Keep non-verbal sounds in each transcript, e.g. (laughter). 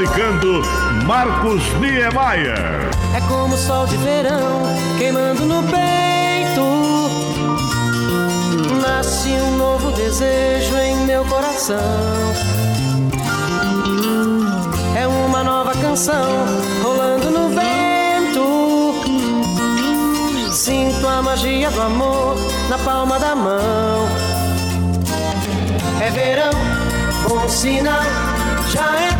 comunicando Marcos Niemeyer. É como o sol de verão queimando no peito. Nasce um novo desejo em meu coração. É uma nova canção rolando no vento. Sinto a magia do amor na palma da mão. É verão, bom sinal, já é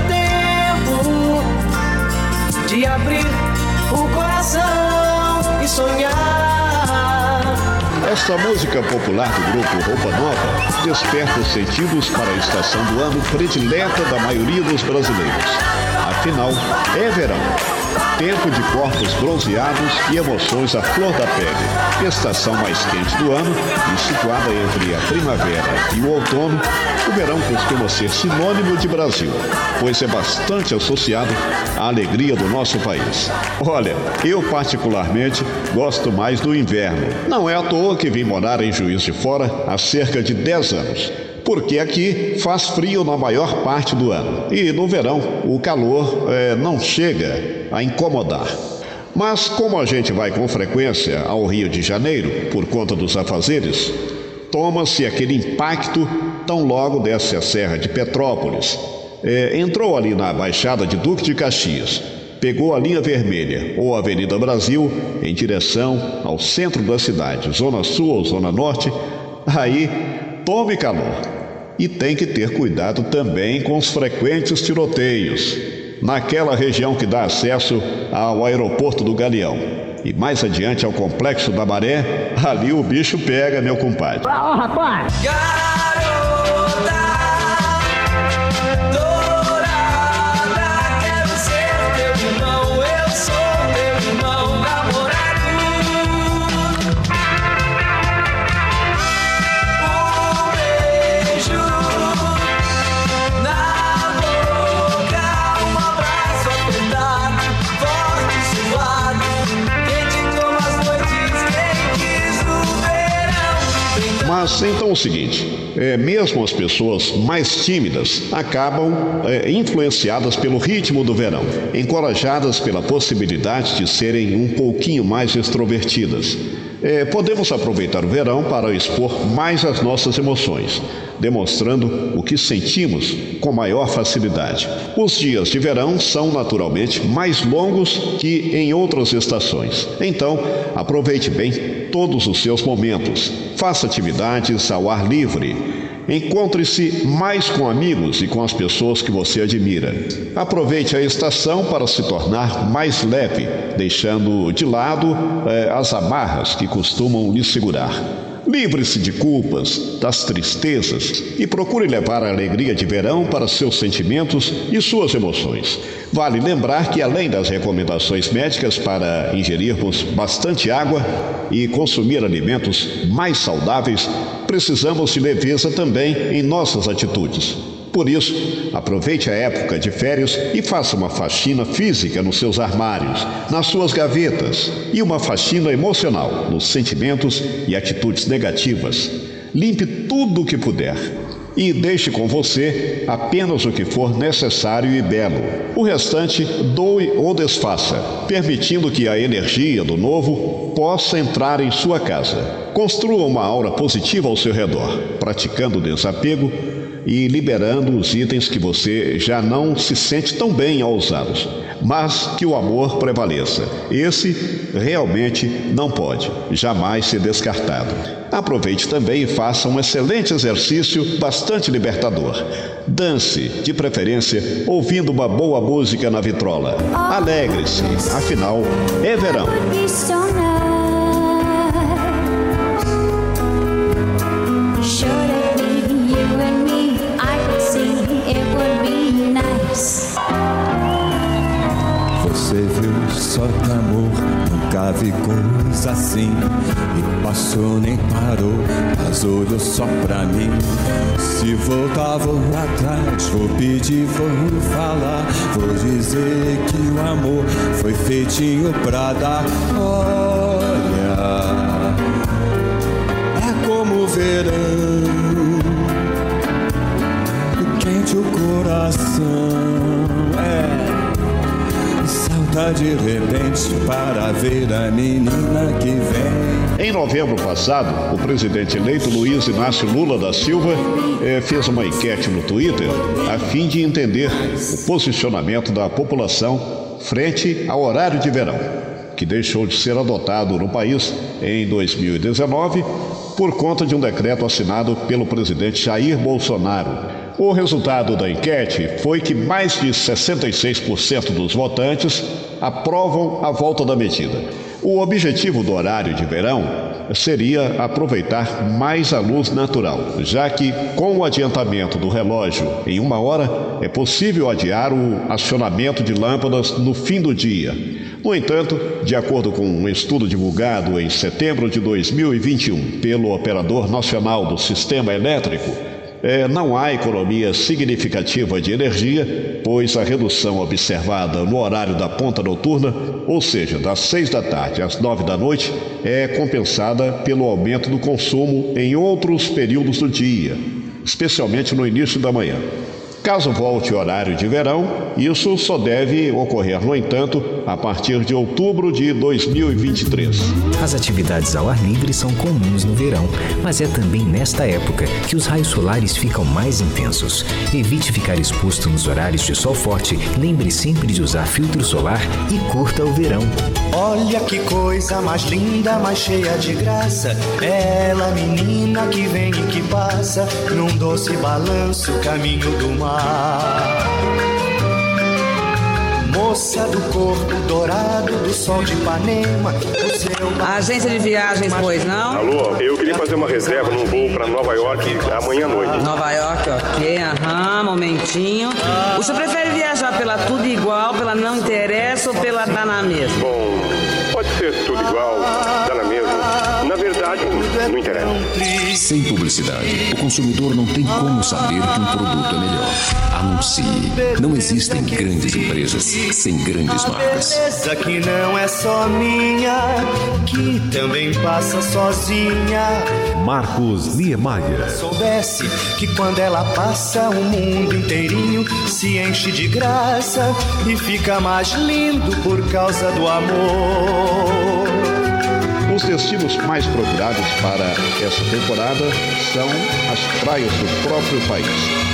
de abrir o coração e sonhar. Esta música popular do grupo Roupa Nova desperta os sentidos para a estação do ano predileta da maioria dos brasileiros. Afinal, é verão tempo de corpos bronzeados e emoções à flor da pele. Estação mais quente do ano e situada entre a primavera e o outono, o verão costuma ser sinônimo de Brasil, pois é bastante associado à alegria do nosso país. Olha, eu particularmente gosto mais do inverno. Não é à toa que vim morar em Juiz de Fora há cerca de 10 anos porque aqui faz frio na maior parte do ano e no verão o calor é, não chega a incomodar. Mas como a gente vai com frequência ao Rio de Janeiro por conta dos afazeres, toma-se aquele impacto tão logo desce a Serra de Petrópolis. É, entrou ali na Baixada de Duque de Caxias, pegou a linha vermelha ou Avenida Brasil em direção ao centro da cidade, Zona Sul ou Zona Norte, aí tome calor. E tem que ter cuidado também com os frequentes tiroteios, naquela região que dá acesso ao aeroporto do Galeão. E mais adiante ao complexo da Maré, ali o bicho pega, meu compadre. Oh, rapaz! Mas então é o seguinte: é, mesmo as pessoas mais tímidas acabam é, influenciadas pelo ritmo do verão, encorajadas pela possibilidade de serem um pouquinho mais extrovertidas. É, podemos aproveitar o verão para expor mais as nossas emoções, demonstrando o que sentimos com maior facilidade. Os dias de verão são naturalmente mais longos que em outras estações, então aproveite bem todos os seus momentos, faça atividades ao ar livre. Encontre-se mais com amigos e com as pessoas que você admira. Aproveite a estação para se tornar mais leve, deixando de lado eh, as amarras que costumam lhe segurar. Livre-se de culpas, das tristezas e procure levar a alegria de verão para seus sentimentos e suas emoções. Vale lembrar que, além das recomendações médicas para ingerirmos bastante água e consumir alimentos mais saudáveis, precisamos de leveza também em nossas atitudes. Por isso, aproveite a época de férias e faça uma faxina física nos seus armários, nas suas gavetas e uma faxina emocional nos sentimentos e atitudes negativas. Limpe tudo o que puder e deixe com você apenas o que for necessário e belo. O restante doe ou desfaça, permitindo que a energia do novo possa entrar em sua casa. Construa uma aura positiva ao seu redor, praticando o desapego e liberando os itens que você já não se sente tão bem ao usá-los. Mas que o amor prevaleça. Esse realmente não pode jamais ser descartado. Aproveite também e faça um excelente exercício bastante libertador. Dance, de preferência, ouvindo uma boa música na vitrola. Alegre-se, afinal, é verão. Assim. E passou, nem parou, mas olhou só pra mim. Se voltar, vou atrás, vou pedir, vou falar. Vou dizer que o amor foi feitinho pra dar. Olha, é como o verão quente o coração. É. Salta de repente para ver a menina que vem. Em novembro passado, o presidente eleito Luiz Inácio Lula da Silva eh, fez uma enquete no Twitter a fim de entender o posicionamento da população frente ao horário de verão, que deixou de ser adotado no país em 2019 por conta de um decreto assinado pelo presidente Jair Bolsonaro. O resultado da enquete foi que mais de 66% dos votantes aprovam a volta da medida. O objetivo do horário de verão seria aproveitar mais a luz natural, já que, com o adiantamento do relógio em uma hora, é possível adiar o acionamento de lâmpadas no fim do dia. No entanto, de acordo com um estudo divulgado em setembro de 2021 pelo Operador Nacional do Sistema Elétrico, é, não há economia significativa de energia, pois a redução observada no horário da ponta noturna, ou seja, das seis da tarde às nove da noite, é compensada pelo aumento do consumo em outros períodos do dia, especialmente no início da manhã. Caso volte o horário de verão, isso só deve ocorrer, no entanto, a partir de outubro de 2023. As atividades ao ar livre são comuns no verão, mas é também nesta época que os raios solares ficam mais intensos. Evite ficar exposto nos horários de sol forte, lembre sempre de usar filtro solar e curta o verão. Olha que coisa mais linda, mais cheia de graça. Ela, menina que vem e que passa, num doce balanço, caminho do mar. Moça do corpo dourado do sol de Ipanema, o seu agência de viagens, pois não? Alô, eu queria fazer uma reserva num voo para Nova York amanhã à noite. Nova York, ok, aham, momentinho. O senhor prefere viajar pela tudo igual, pela não interessa ou pela tá na mesma? Bom, pode ser tudo igual, Na verdade, não interessa. Sem publicidade, o consumidor não tem como saber que um produto é melhor. Anuncie. Não existem grandes empresas sem grandes marcas. beleza que não é só minha, que também passa sozinha. Marcos Niemeyer. Soubesse que quando ela passa, o mundo inteirinho se enche de graça e fica mais lindo por causa do amor. Os destinos mais procurados para essa temporada são as praias do próprio país.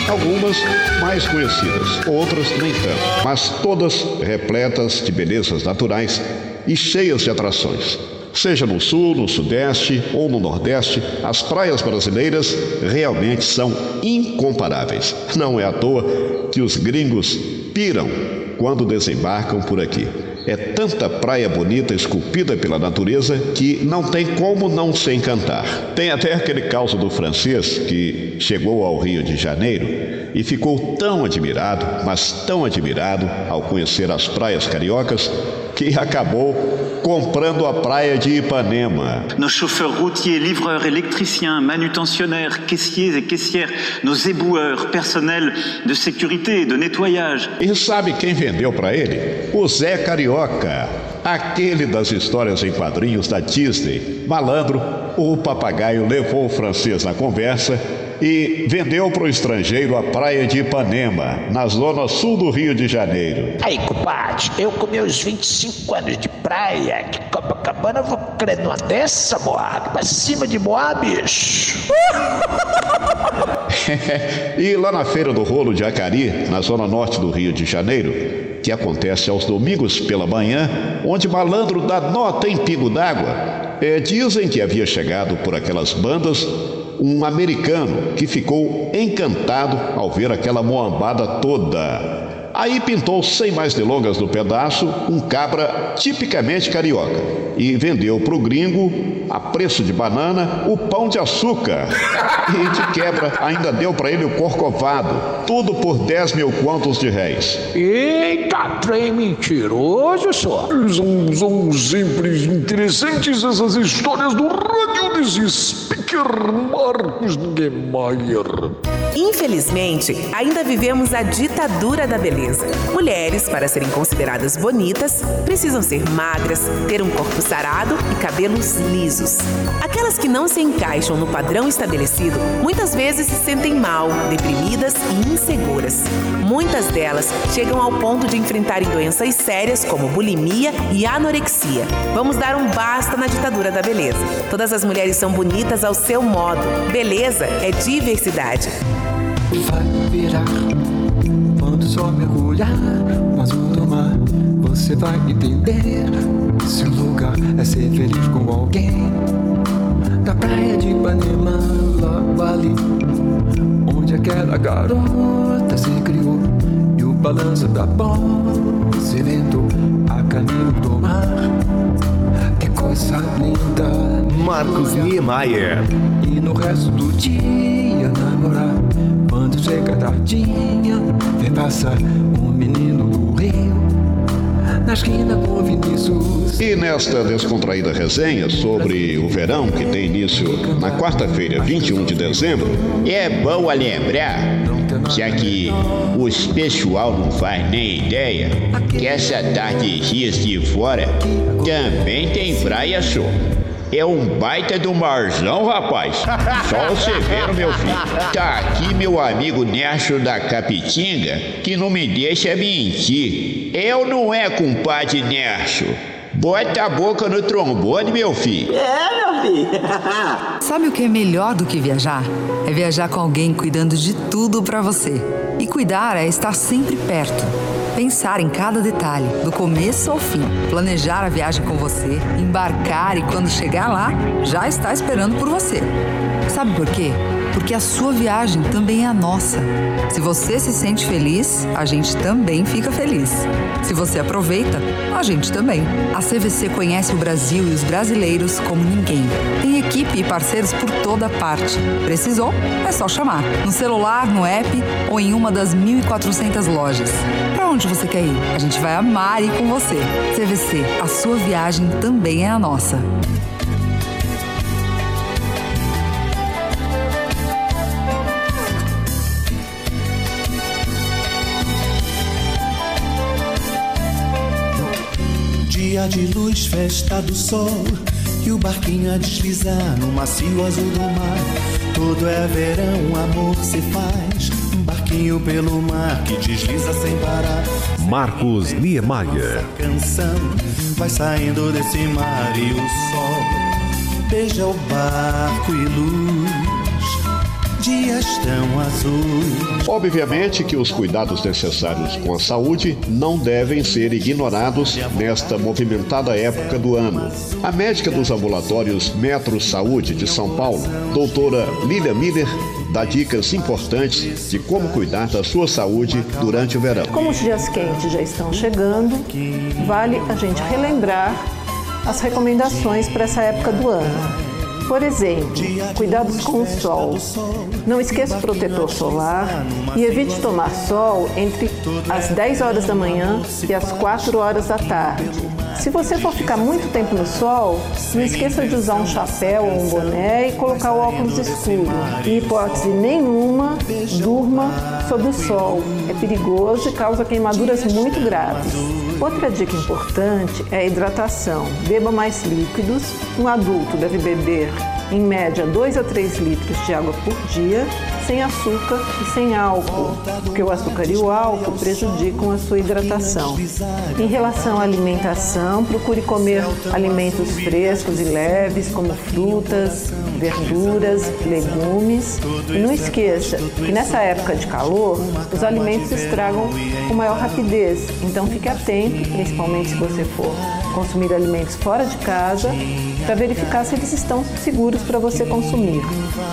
Algumas mais conhecidas, outras nem tanto, mas todas repletas de belezas naturais e cheias de atrações. Seja no sul, no sudeste ou no nordeste, as praias brasileiras realmente são incomparáveis. Não é à toa que os gringos piram quando desembarcam por aqui. É tanta praia bonita esculpida pela natureza que não tem como não se encantar. Tem até aquele caso do francês que chegou ao Rio de Janeiro e ficou tão admirado, mas tão admirado ao conhecer as praias cariocas, que acabou comprando a praia de Ipanema. Nos chauffeurs routiers, livreurs, électriciens, manutentionnaires, caissiers et caissières, nos éboueurs, personnel de sécurité de nettoyage. E sabe quem vendeu para ele? O Zé Carioca, aquele das histórias em quadrinhos da Disney. Malandro, o papagaio levou o francês na conversa e vendeu para o estrangeiro a praia de Ipanema, na zona sul do Rio de Janeiro. Aí, compadre, eu com meus 25 anos de praia, de Copacabana, vou crer numa dessa, Moab, pra cima de Moab, bicho. (laughs) e lá na Feira do Rolo de Acari, na zona norte do Rio de Janeiro, que acontece aos domingos pela manhã, onde malandro dá nota em pingo d'água, é, dizem que havia chegado por aquelas bandas um americano que ficou encantado ao ver aquela moambada toda. Aí pintou, sem mais delongas no pedaço, um cabra tipicamente carioca e vendeu para o gringo, a preço de banana, o pão de açúcar. (laughs) E de quebra ainda deu para ele o corcovado, tudo por 10 mil contos de réis. Eita, trem mentiroso, só. São, são sempre interessantes essas histórias do rádio desse speaker Marcos Niemeyer. Infelizmente, ainda vivemos a ditadura da beleza. Mulheres, para serem consideradas bonitas, precisam ser magras, ter um corpo sarado e cabelos lisos. Aquelas que não se encaixam no padrão estabelecido muitas vezes se sentem mal, deprimidas e inseguras. Muitas delas chegam ao ponto de enfrentarem doenças sérias como bulimia e anorexia. Vamos dar um basta na ditadura da beleza. Todas as mulheres são bonitas ao seu modo. Beleza é diversidade vai virar quando sol mergulhar no azul do mar. Você vai entender se o lugar é ser feliz com alguém. Da praia de Ipanema, logo ali, onde aquela garota se criou. E o balanço da bola se inventou a caminho do mar. Que coisa linda! Marcos Niemeyer. E no resto do dia namorar chega tardinha, vem passar um menino do rio. Na esquina com Vinícius. E nesta descontraída resenha sobre o verão que tem início na quarta-feira, 21 de dezembro, é bom lembrar, já que os pessoal não faz nem ideia, que essa tarde dias de fora também tem praia show. É um baita do marzão, rapaz. Só você ver, meu filho. Tá aqui meu amigo Nércio da Capitinga, que não me deixa mentir. Eu não é compadre Nércio. Bota a boca no trombone, meu filho. É, meu filho. Sabe o que é melhor do que viajar? É viajar com alguém cuidando de tudo para você. E cuidar é estar sempre perto Pensar em cada detalhe, do começo ao fim. Planejar a viagem com você, embarcar e quando chegar lá, já está esperando por você. Sabe por quê? Porque a sua viagem também é a nossa. Se você se sente feliz, a gente também fica feliz. Se você aproveita, a gente também. A CVC conhece o Brasil e os brasileiros como ninguém. Tem equipe e parceiros por toda parte. Precisou? É só chamar. No celular, no app ou em uma das 1.400 lojas. Para onde você quer ir? A gente vai amar ir com você. CVC, a sua viagem também é a nossa. De luz, festa do sol E o barquinho a deslizar no macio azul do mar. Todo é verão, amor se faz Um barquinho pelo mar que desliza sem parar. Marcos Niemeyer. canção vai saindo desse mar e o sol Beija o barco e luz dias tão azuis. Obviamente que os cuidados necessários com a saúde não devem ser ignorados nesta movimentada época do ano. A médica dos ambulatórios Metro Saúde de São Paulo, doutora Lilia Miller, dá dicas importantes de como cuidar da sua saúde durante o verão. Como os dias quentes já estão chegando, vale a gente relembrar as recomendações para essa época do ano. Por exemplo, cuidados com o sol. Não esqueça o protetor solar e evite tomar sol entre as 10 horas da manhã e as 4 horas da tarde. Se você for ficar muito tempo no sol, não esqueça de usar um chapéu ou um boné e colocar o óculos escuro. Em hipótese nenhuma, durma sob o sol. É perigoso e causa queimaduras muito graves. Outra dica importante é a hidratação. Beba mais líquidos. Um adulto deve beber em média 2 a 3 litros de água por dia, sem açúcar e sem álcool, porque o açúcar e o álcool prejudicam a sua hidratação. Em relação à alimentação, procure comer alimentos frescos e leves, como frutas, verduras, legumes. E não esqueça que nessa época de calor, os alimentos estragam com maior rapidez, então fique atento, principalmente se você for consumir alimentos fora de casa, para verificar se eles estão seguros para você consumir.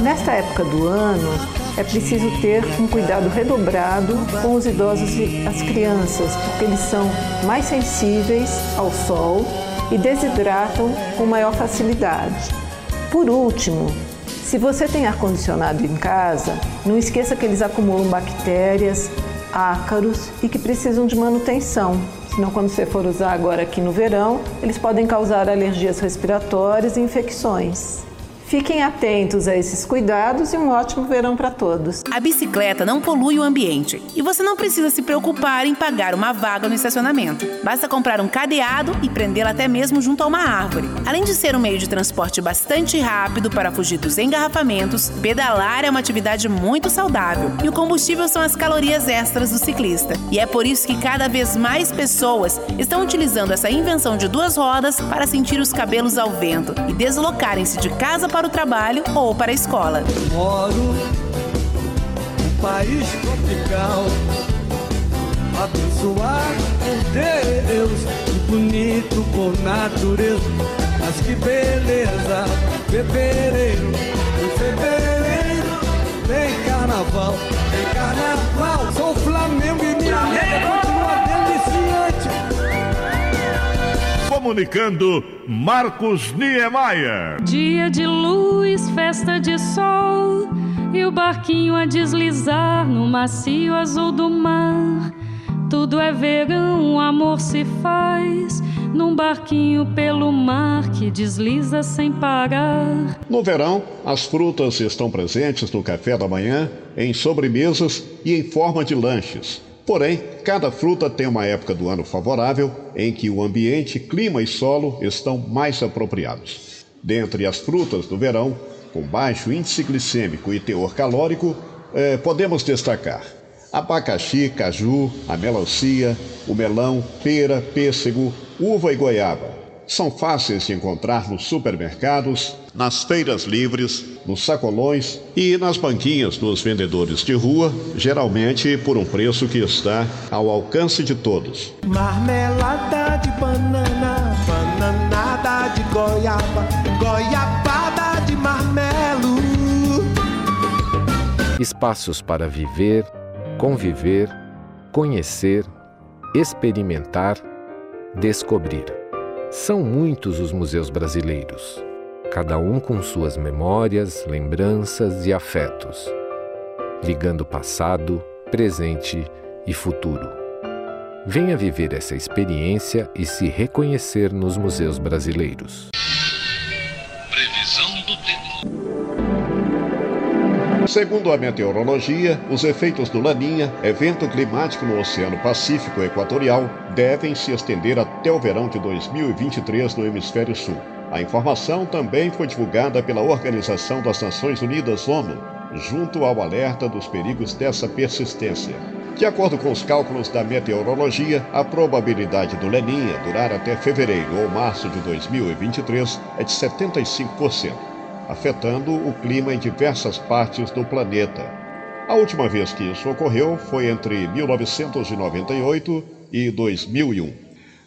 Nesta época do ano, é preciso ter um cuidado redobrado com os idosos e as crianças, porque eles são mais sensíveis ao sol e desidratam com maior facilidade. Por último, se você tem ar-condicionado em casa, não esqueça que eles acumulam bactérias, ácaros e que precisam de manutenção. Senão, quando você for usar agora aqui no verão, eles podem causar alergias respiratórias e infecções. Fiquem atentos a esses cuidados e um ótimo verão para todos. A bicicleta não polui o ambiente e você não precisa se preocupar em pagar uma vaga no estacionamento. Basta comprar um cadeado e prendê-la até mesmo junto a uma árvore. Além de ser um meio de transporte bastante rápido para fugir dos engarrafamentos, pedalar é uma atividade muito saudável e o combustível são as calorias extras do ciclista. E é por isso que cada vez mais pessoas estão utilizando essa invenção de duas rodas para sentir os cabelos ao vento e deslocarem-se de casa para para o trabalho ou para a escola. Moro num país tropical, abençoado por Deus, bonito por natureza. Mas que beleza, fevereiro, fevereiro tem carnaval, tem carnaval. Sou Flamengo Comunicando Marcos Niemeyer. Dia de luz, festa de sol e o barquinho a deslizar no macio azul do mar. Tudo é verão, amor se faz num barquinho pelo mar que desliza sem parar. No verão, as frutas estão presentes no café da manhã, em sobremesas e em forma de lanches. Porém, cada fruta tem uma época do ano favorável em que o ambiente, clima e solo estão mais apropriados. Dentre as frutas do verão, com baixo índice glicêmico e teor calórico, eh, podemos destacar abacaxi, caju, a melancia, o melão, pera, pêssego, uva e goiaba são fáceis de encontrar nos supermercados, nas feiras livres, nos sacolões e nas banquinhas dos vendedores de rua, geralmente por um preço que está ao alcance de todos. Marmelada de banana, bananada de goiaba, goiabada de marmelo. Espaços para viver, conviver, conhecer, experimentar, descobrir. São muitos os museus brasileiros, cada um com suas memórias, lembranças e afetos, ligando passado, presente e futuro. Venha viver essa experiência e se reconhecer nos museus brasileiros. Segundo a meteorologia, os efeitos do Laninha, evento climático no Oceano Pacífico Equatorial, devem se estender até o verão de 2023 no Hemisfério Sul. A informação também foi divulgada pela Organização das Nações Unidas, ONU, junto ao alerta dos perigos dessa persistência. De acordo com os cálculos da meteorologia, a probabilidade do Leninha durar até fevereiro ou março de 2023 é de 75%, afetando o clima em diversas partes do planeta. A última vez que isso ocorreu foi entre 1998 e 2001.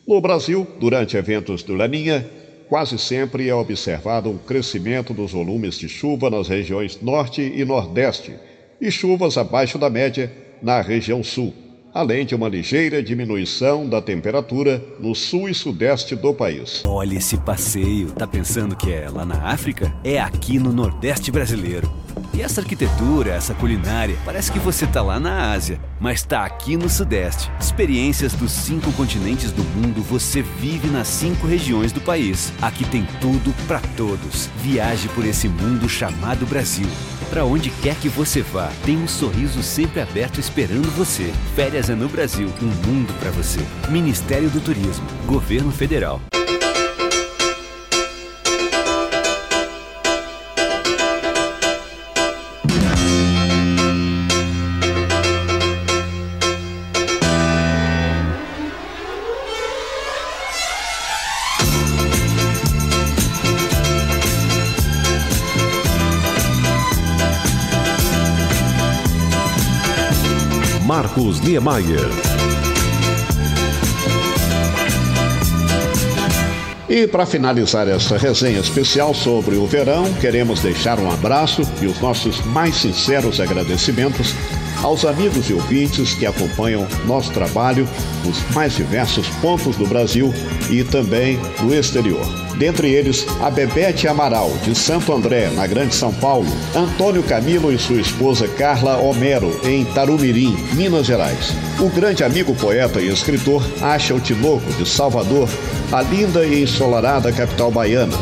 No Brasil, durante eventos do Laninha, quase sempre é observado um crescimento dos volumes de chuva nas regiões Norte e Nordeste e chuvas abaixo da média na região Sul, além de uma ligeira diminuição da temperatura no sul e sudeste do país. Olha esse passeio, tá pensando que é lá na África? É aqui no Nordeste brasileiro. E essa arquitetura, essa culinária, parece que você tá lá na Ásia, mas tá aqui no Sudeste. Experiências dos cinco continentes do mundo você vive nas cinco regiões do país. Aqui tem tudo para todos. Viaje por esse mundo chamado Brasil. Para onde quer que você vá, tem um sorriso sempre aberto esperando você. Férias é no Brasil, um mundo para você. Ministério do Turismo, Governo Federal. Marcos Niemeyer. E para finalizar esta resenha especial sobre o verão, queremos deixar um abraço e os nossos mais sinceros agradecimentos aos amigos e ouvintes que acompanham nosso trabalho nos mais diversos pontos do Brasil e também no exterior. Dentre eles, a Bebete Amaral, de Santo André, na Grande São Paulo, Antônio Camilo e sua esposa Carla Homero, em Tarumirim, Minas Gerais. O grande amigo poeta e escritor Acha o Tinoco, de Salvador, a linda e ensolarada capital baiana.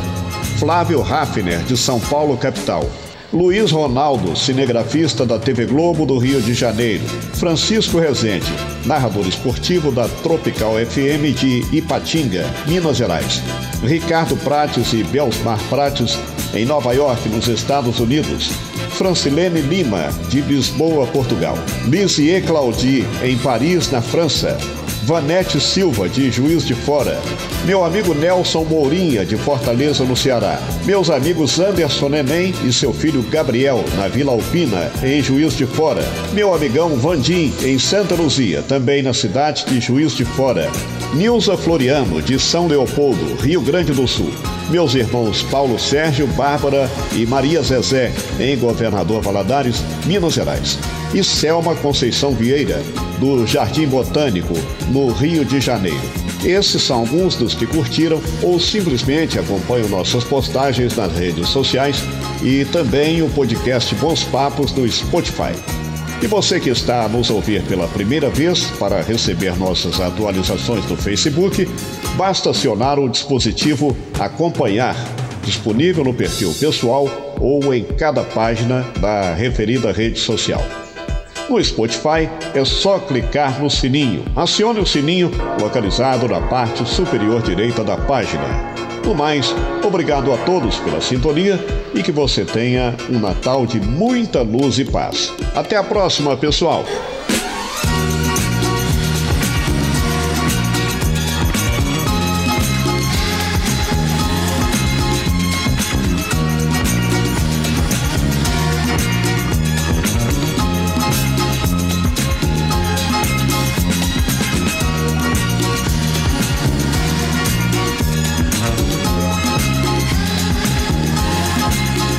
Flávio Raffner, de São Paulo, capital. Luiz Ronaldo, cinegrafista da TV Globo do Rio de Janeiro. Francisco Rezende, narrador esportivo da Tropical FM de Ipatinga, Minas Gerais. Ricardo Prates e Belsmar Prates, em Nova York, nos Estados Unidos. Francilene Lima, de Lisboa, Portugal. Lisier Claudi, em Paris, na França. Vanete Silva, de Juiz de Fora. Meu amigo Nelson Mourinha, de Fortaleza, no Ceará. Meus amigos Anderson Neném e seu filho Gabriel, na Vila Alpina, em Juiz de Fora. Meu amigão Vandim, em Santa Luzia, também na cidade de Juiz de Fora. Nilza Floriano, de São Leopoldo, Rio Grande do Sul. Meus irmãos Paulo Sérgio, Bárbara e Maria Zezé, em Governador Valadares, Minas Gerais. E Selma Conceição Vieira, do Jardim Botânico, no Rio de Janeiro. Esses são alguns dos que curtiram ou simplesmente acompanham nossas postagens nas redes sociais e também o podcast Bons Papos no Spotify. E você que está a nos ouvir pela primeira vez, para receber nossas atualizações no Facebook, basta acionar o dispositivo Acompanhar, disponível no perfil pessoal ou em cada página da referida rede social. No Spotify é só clicar no sininho. Acione o sininho localizado na parte superior direita da página. No mais, obrigado a todos pela sintonia e que você tenha um Natal de muita luz e paz. Até a próxima, pessoal!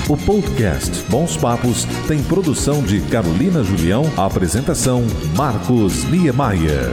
O podcast Bons Papos tem produção de Carolina Julião, apresentação Marcos Niemeyer.